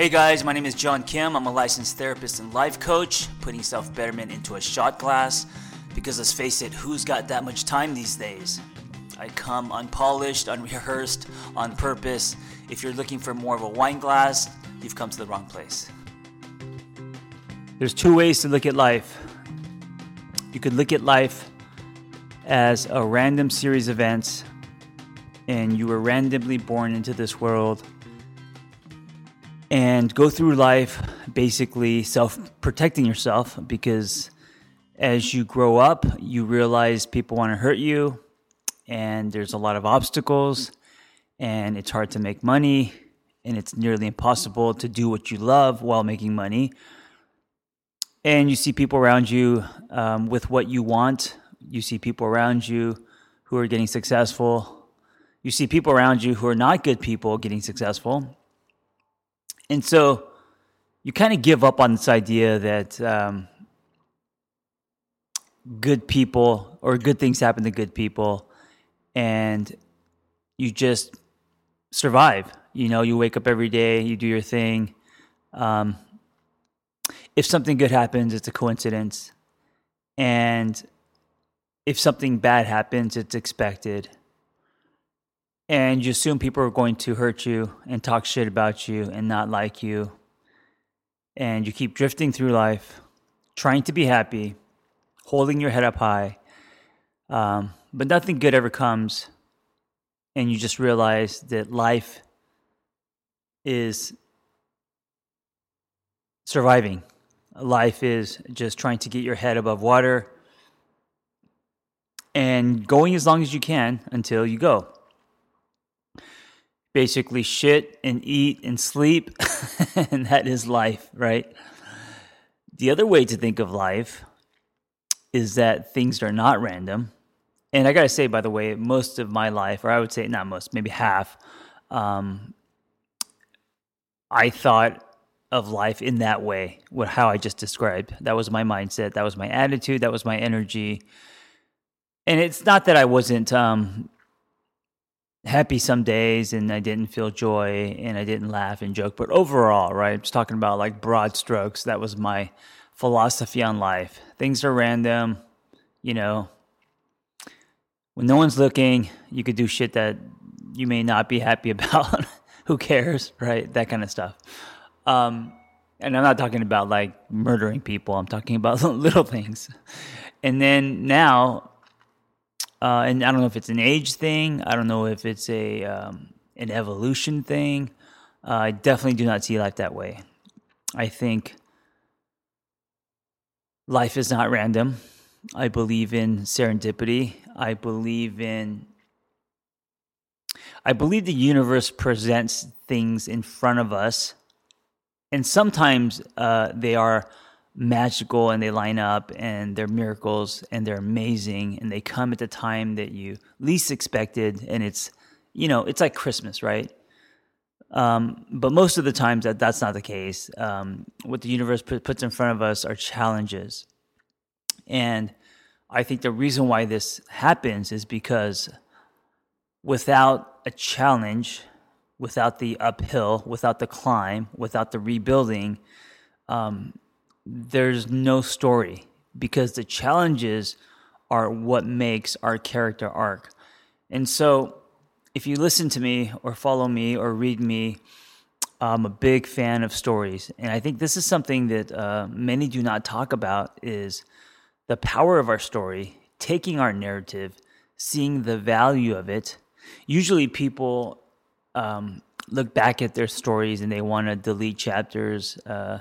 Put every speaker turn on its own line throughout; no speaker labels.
Hey guys, my name is John Kim. I'm a licensed therapist and life coach, putting self betterment into a shot glass. Because let's face it, who's got that much time these days? I come unpolished, unrehearsed, on purpose. If you're looking for more of a wine glass, you've come to the wrong place. There's two ways to look at life. You could look at life as a random series of events, and you were randomly born into this world and go through life basically self protecting yourself because as you grow up, you realize people want to hurt you, and there's a lot of obstacles, and it's hard to make money, and it's nearly impossible to do what you love while making money. And you see people around you um, with what you want. You see people around you who are getting successful. You see people around you who are not good people getting successful. And so you kind of give up on this idea that um, good people or good things happen to good people and you just survive. You know, you wake up every day, you do your thing. Um, if something good happens, it's a coincidence. And if something bad happens, it's expected and you assume people are going to hurt you and talk shit about you and not like you. And you keep drifting through life, trying to be happy, holding your head up high, um, but nothing good ever comes. And you just realize that life is surviving. Life is just trying to get your head above water and going as long as you can until you go basically shit and eat and sleep, and that is life, right? The other way to think of life is that things are not random. And I gotta say, by the way, most of my life, or I would say not most, maybe half, um, I thought of life in that way, what how I just described. That was my mindset. That was my attitude. That was my energy. And it's not that I wasn't um, happy some days and I didn't feel joy and I didn't laugh and joke. But overall, right, I'm just talking about like broad strokes. That was my philosophy on life. Things are random, you know. When no one's looking, you could do shit that you may not be happy about. Who cares, right? That kind of stuff. Um, and I'm not talking about like murdering people. I'm talking about little things. And then now uh, and I don't know if it's an age thing. I don't know if it's a um, an evolution thing. Uh, I definitely do not see life that way. I think life is not random. I believe in serendipity. I believe in I believe the universe presents things in front of us, and sometimes uh, they are magical and they line up and they're miracles and they're amazing and they come at the time that you least expected and it's you know it's like christmas right? Um, but most of the times that that's not the case. Um, what the universe put, puts in front of us are challenges. And i think the reason why this happens is because without a challenge without the uphill without the climb without the rebuilding um, there's no story because the challenges are what makes our character arc. And so, if you listen to me or follow me or read me, I'm a big fan of stories, and I think this is something that uh, many do not talk about: is the power of our story, taking our narrative, seeing the value of it. Usually, people um, look back at their stories and they want to delete chapters. Uh,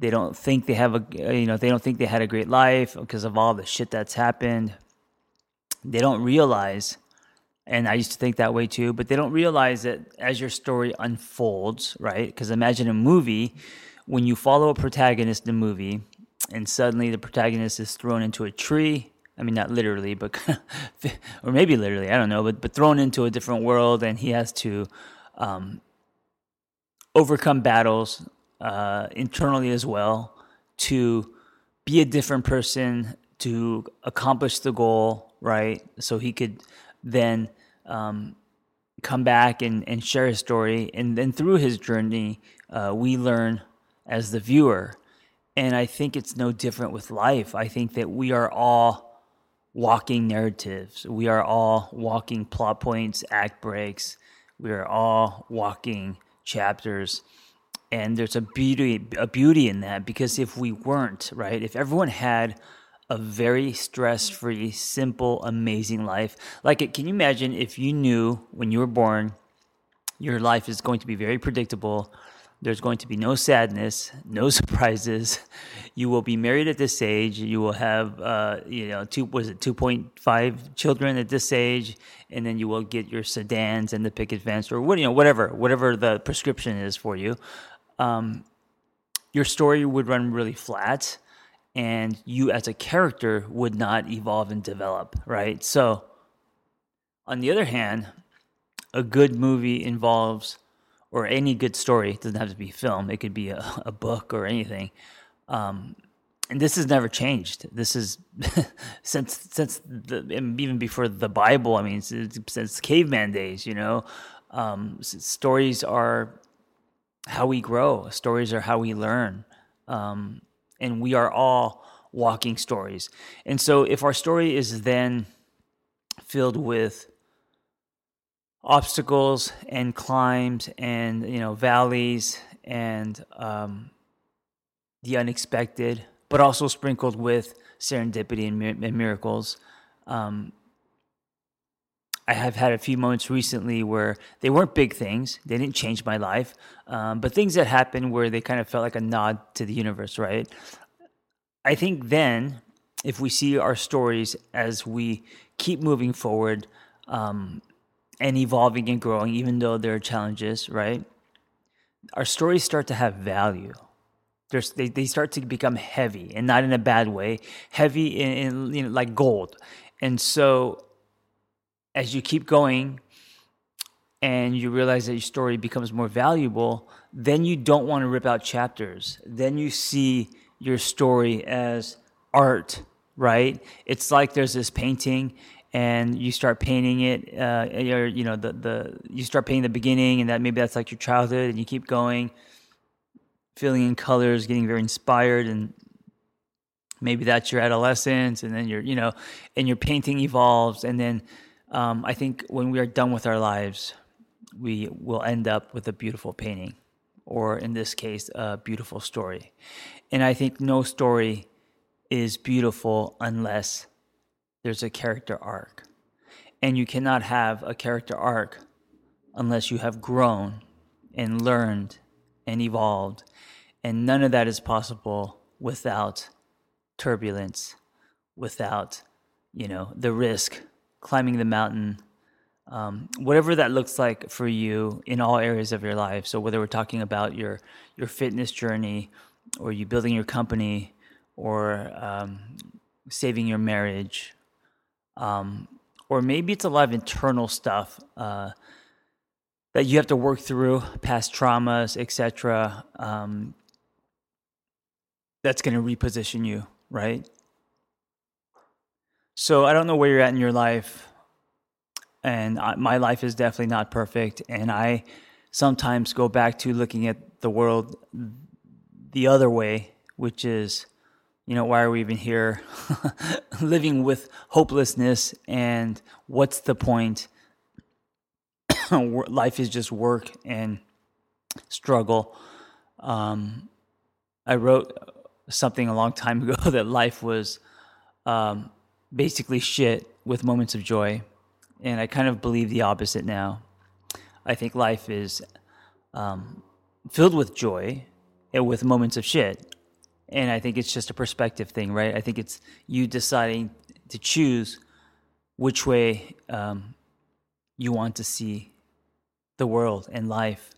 they don't think they have a you know they don't think they had a great life because of all the shit that's happened. They don't realize and i used to think that way too but they don't realize that as your story unfolds right? Because imagine a movie when you follow a protagonist in a movie and suddenly the protagonist is thrown into a tree i mean not literally but or maybe literally i don't know but but thrown into a different world and he has to um, overcome battles uh, internally as well to be a different person to accomplish the goal, right? So he could then um, come back and, and share his story. And then through his journey, uh, we learn as the viewer. And I think it's no different with life. I think that we are all walking narratives. We are all walking plot points, act breaks. We are all walking chapters. And there's a beauty a beauty in that because if we weren't, right? If everyone had a very stress-free, simple, amazing life. Like it, can you imagine if you knew when you were born your life is going to be very predictable there's going to be no sadness, no surprises. You will be married at this age. You will have, uh, you know, two was it two point five children at this age, and then you will get your sedans and the picket fence or what you know, whatever, whatever the prescription is for you. Um, your story would run really flat, and you as a character would not evolve and develop. Right. So, on the other hand, a good movie involves or any good story doesn't have to be film it could be a, a book or anything um, and this has never changed this is since since the, even before the bible i mean since, since caveman days you know um, stories are how we grow stories are how we learn um, and we are all walking stories and so if our story is then filled with obstacles and climbs and you know valleys and um, the unexpected, but also sprinkled with serendipity and, and miracles. Um, I have had a few moments recently where they weren't big things; they didn't change my life, um, but things that happened where they kind of felt like a nod to the universe. Right? I think then, if we see our stories as we keep moving forward, um, and evolving and growing, even though there are challenges, right? Our stories start to have value. There's, they, they start to become heavy and not in a bad way, heavy in, in you know, like gold. And so as you keep going and you realize that your story becomes more valuable, then you don't want to rip out chapters. Then you see your story as art, right? It's like there's this painting and you start painting it uh, or you know the the you start painting the beginning and that maybe that's like your childhood and you keep going filling in colors getting very inspired and maybe that's your adolescence and then your you know and your painting evolves and then um, i think when we are done with our lives we will end up with a beautiful painting or in this case a beautiful story and i think no story is beautiful unless there's a character arc. And you cannot have a character arc unless you have grown and learned and evolved. And none of that is possible without turbulence, without, you know, the risk, climbing the mountain, um, whatever that looks like for you in all areas of your life. So whether we're talking about your your fitness journey, or you building your company, or um, saving your marriage, um, or maybe it's a lot of internal stuff uh, that you have to work through, past traumas, etc. Um, that's going to reposition you, right? So I don't know where you're at in your life, and I, my life is definitely not perfect, and I sometimes go back to looking at the world the other way, which is you know, why are we even here? Living with hopelessness and what's the point? Life is just work and struggle. Um, I wrote something a long time ago that life was um, basically shit with moments of joy. And I kind of believe the opposite now. I think life is um, filled with joy and with moments of shit and I think it's just a perspective thing, right? I think it's you deciding to choose which way um, you want to see the world and life.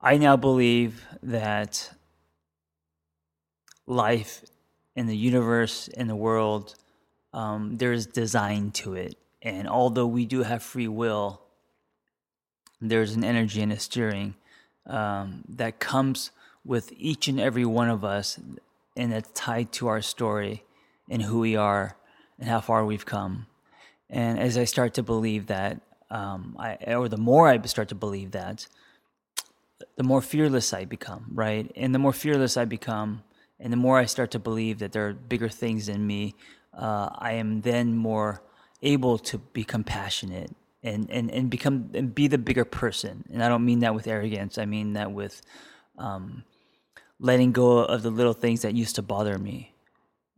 I now believe that life in the universe, in the world, um, there is design to it. And although we do have free will, there's an energy and a steering um, that comes with each and every one of us, and it's tied to our story and who we are and how far we've come. And as I start to believe that, um, I, or the more I start to believe that, the more fearless I become, right? And the more fearless I become, and the more I start to believe that there are bigger things in me, uh, I am then more able to be compassionate and, and, and become and be the bigger person. And I don't mean that with arrogance. I mean that with um, letting go of the little things that used to bother me.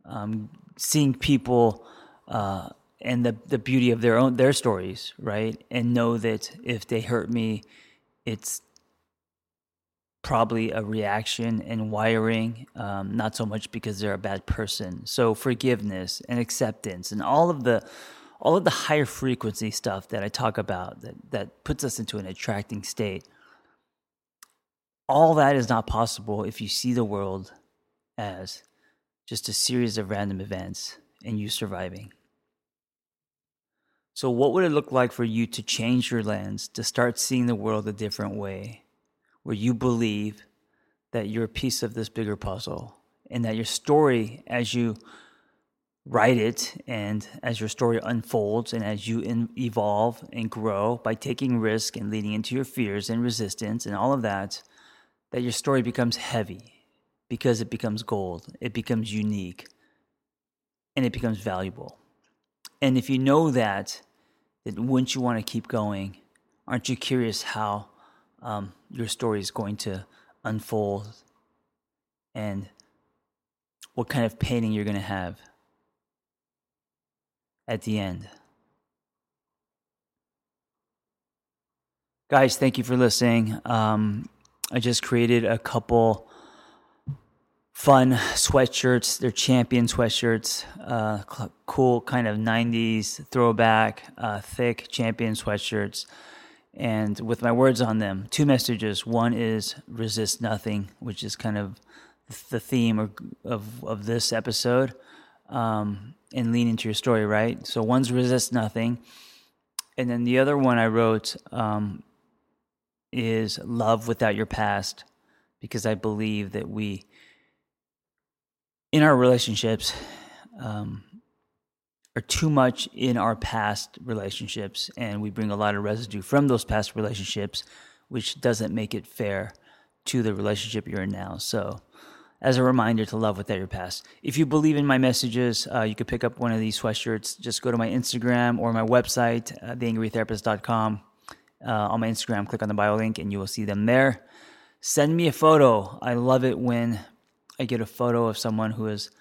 Um, seeing people uh, and the the beauty of their own their stories, right? And know that if they hurt me, it's probably a reaction and wiring, um, not so much because they're a bad person. So forgiveness and acceptance and all of the all of the higher frequency stuff that I talk about that that puts us into an attracting state. All that is not possible if you see the world as just a series of random events and you surviving. So, what would it look like for you to change your lens, to start seeing the world a different way, where you believe that you're a piece of this bigger puzzle and that your story, as you write it and as your story unfolds and as you in, evolve and grow by taking risk and leading into your fears and resistance and all of that, that your story becomes heavy because it becomes gold, it becomes unique, and it becomes valuable. And if you know that, that wouldn't you want to keep going? Aren't you curious how um, your story is going to unfold and what kind of painting you're going to have at the end? Guys, thank you for listening. Um, I just created a couple fun sweatshirts. They're champion sweatshirts, uh, cool kind of 90s throwback, uh, thick champion sweatshirts. And with my words on them, two messages. One is resist nothing, which is kind of the theme of, of, of this episode, um, and lean into your story, right? So one's resist nothing. And then the other one I wrote um, is love without your past, because I believe that we in our relationships um, are too much in our past relationships, and we bring a lot of residue from those past relationships, which doesn't make it fair to the relationship you're in now. So, as a reminder to love without your past. If you believe in my messages, uh, you could pick up one of these sweatshirts. Just go to my Instagram or my website, uh, theangrytherapist.com. Uh, on my Instagram, click on the bio link, and you will see them there. Send me a photo. I love it when I get a photo of someone who is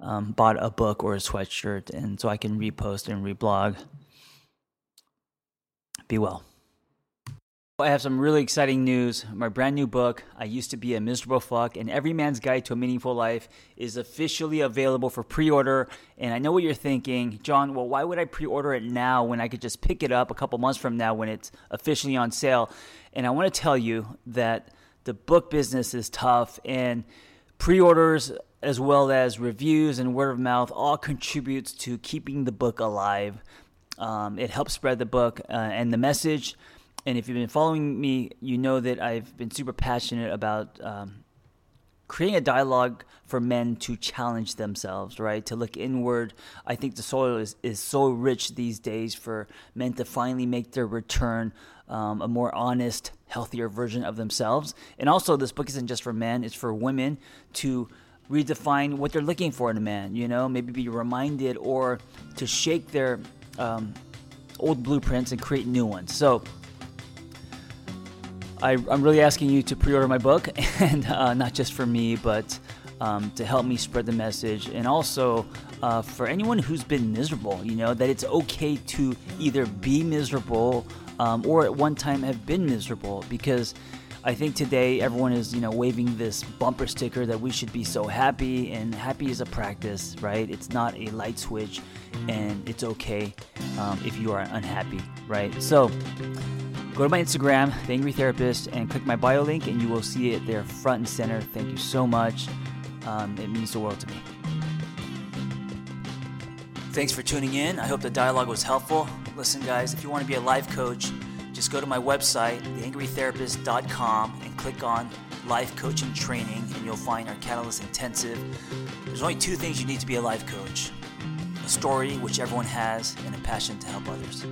um, bought a book or a sweatshirt, and so I can repost and reblog. Be well. I have some really exciting news. My brand new book, I Used to Be a Miserable Fuck, and Every Man's Guide to a Meaningful Life, is officially available for pre order. And I know what you're thinking, John, well, why would I pre order it now when I could just pick it up a couple months from now when it's officially on sale? And I want to tell you that the book business is tough and Pre-orders as well as reviews and word of mouth all contributes to keeping the book alive. Um, it helps spread the book uh, and the message. And if you've been following me, you know that I've been super passionate about um, creating a dialogue for men to challenge themselves, right? To look inward. I think the soil is, is so rich these days for men to finally make their return um, a more honest, healthier version of themselves. And also, this book isn't just for men, it's for women to redefine what they're looking for in a man, you know, maybe be reminded or to shake their um, old blueprints and create new ones. So, I, am really asking you to pre order my book, and uh, not just for me, but um, to help me spread the message. And also uh, for anyone who's been miserable, you know, that it's okay to either be miserable um, or at one time have been miserable because I think today everyone is, you know, waving this bumper sticker that we should be so happy, and happy is a practice, right? It's not a light switch, and it's okay um, if you are unhappy, right? So go to my Instagram, The Angry Therapist, and click my bio link, and you will see it there front and center. Thank you so much. Um, it means the world to me. Thanks for tuning in. I hope the dialogue was helpful. Listen, guys, if you want to be a life coach, just go to my website, theangrytherapist.com, and click on Life Coaching Training, and you'll find our Catalyst Intensive. There's only two things you need to be a life coach a story, which everyone has, and a passion to help others.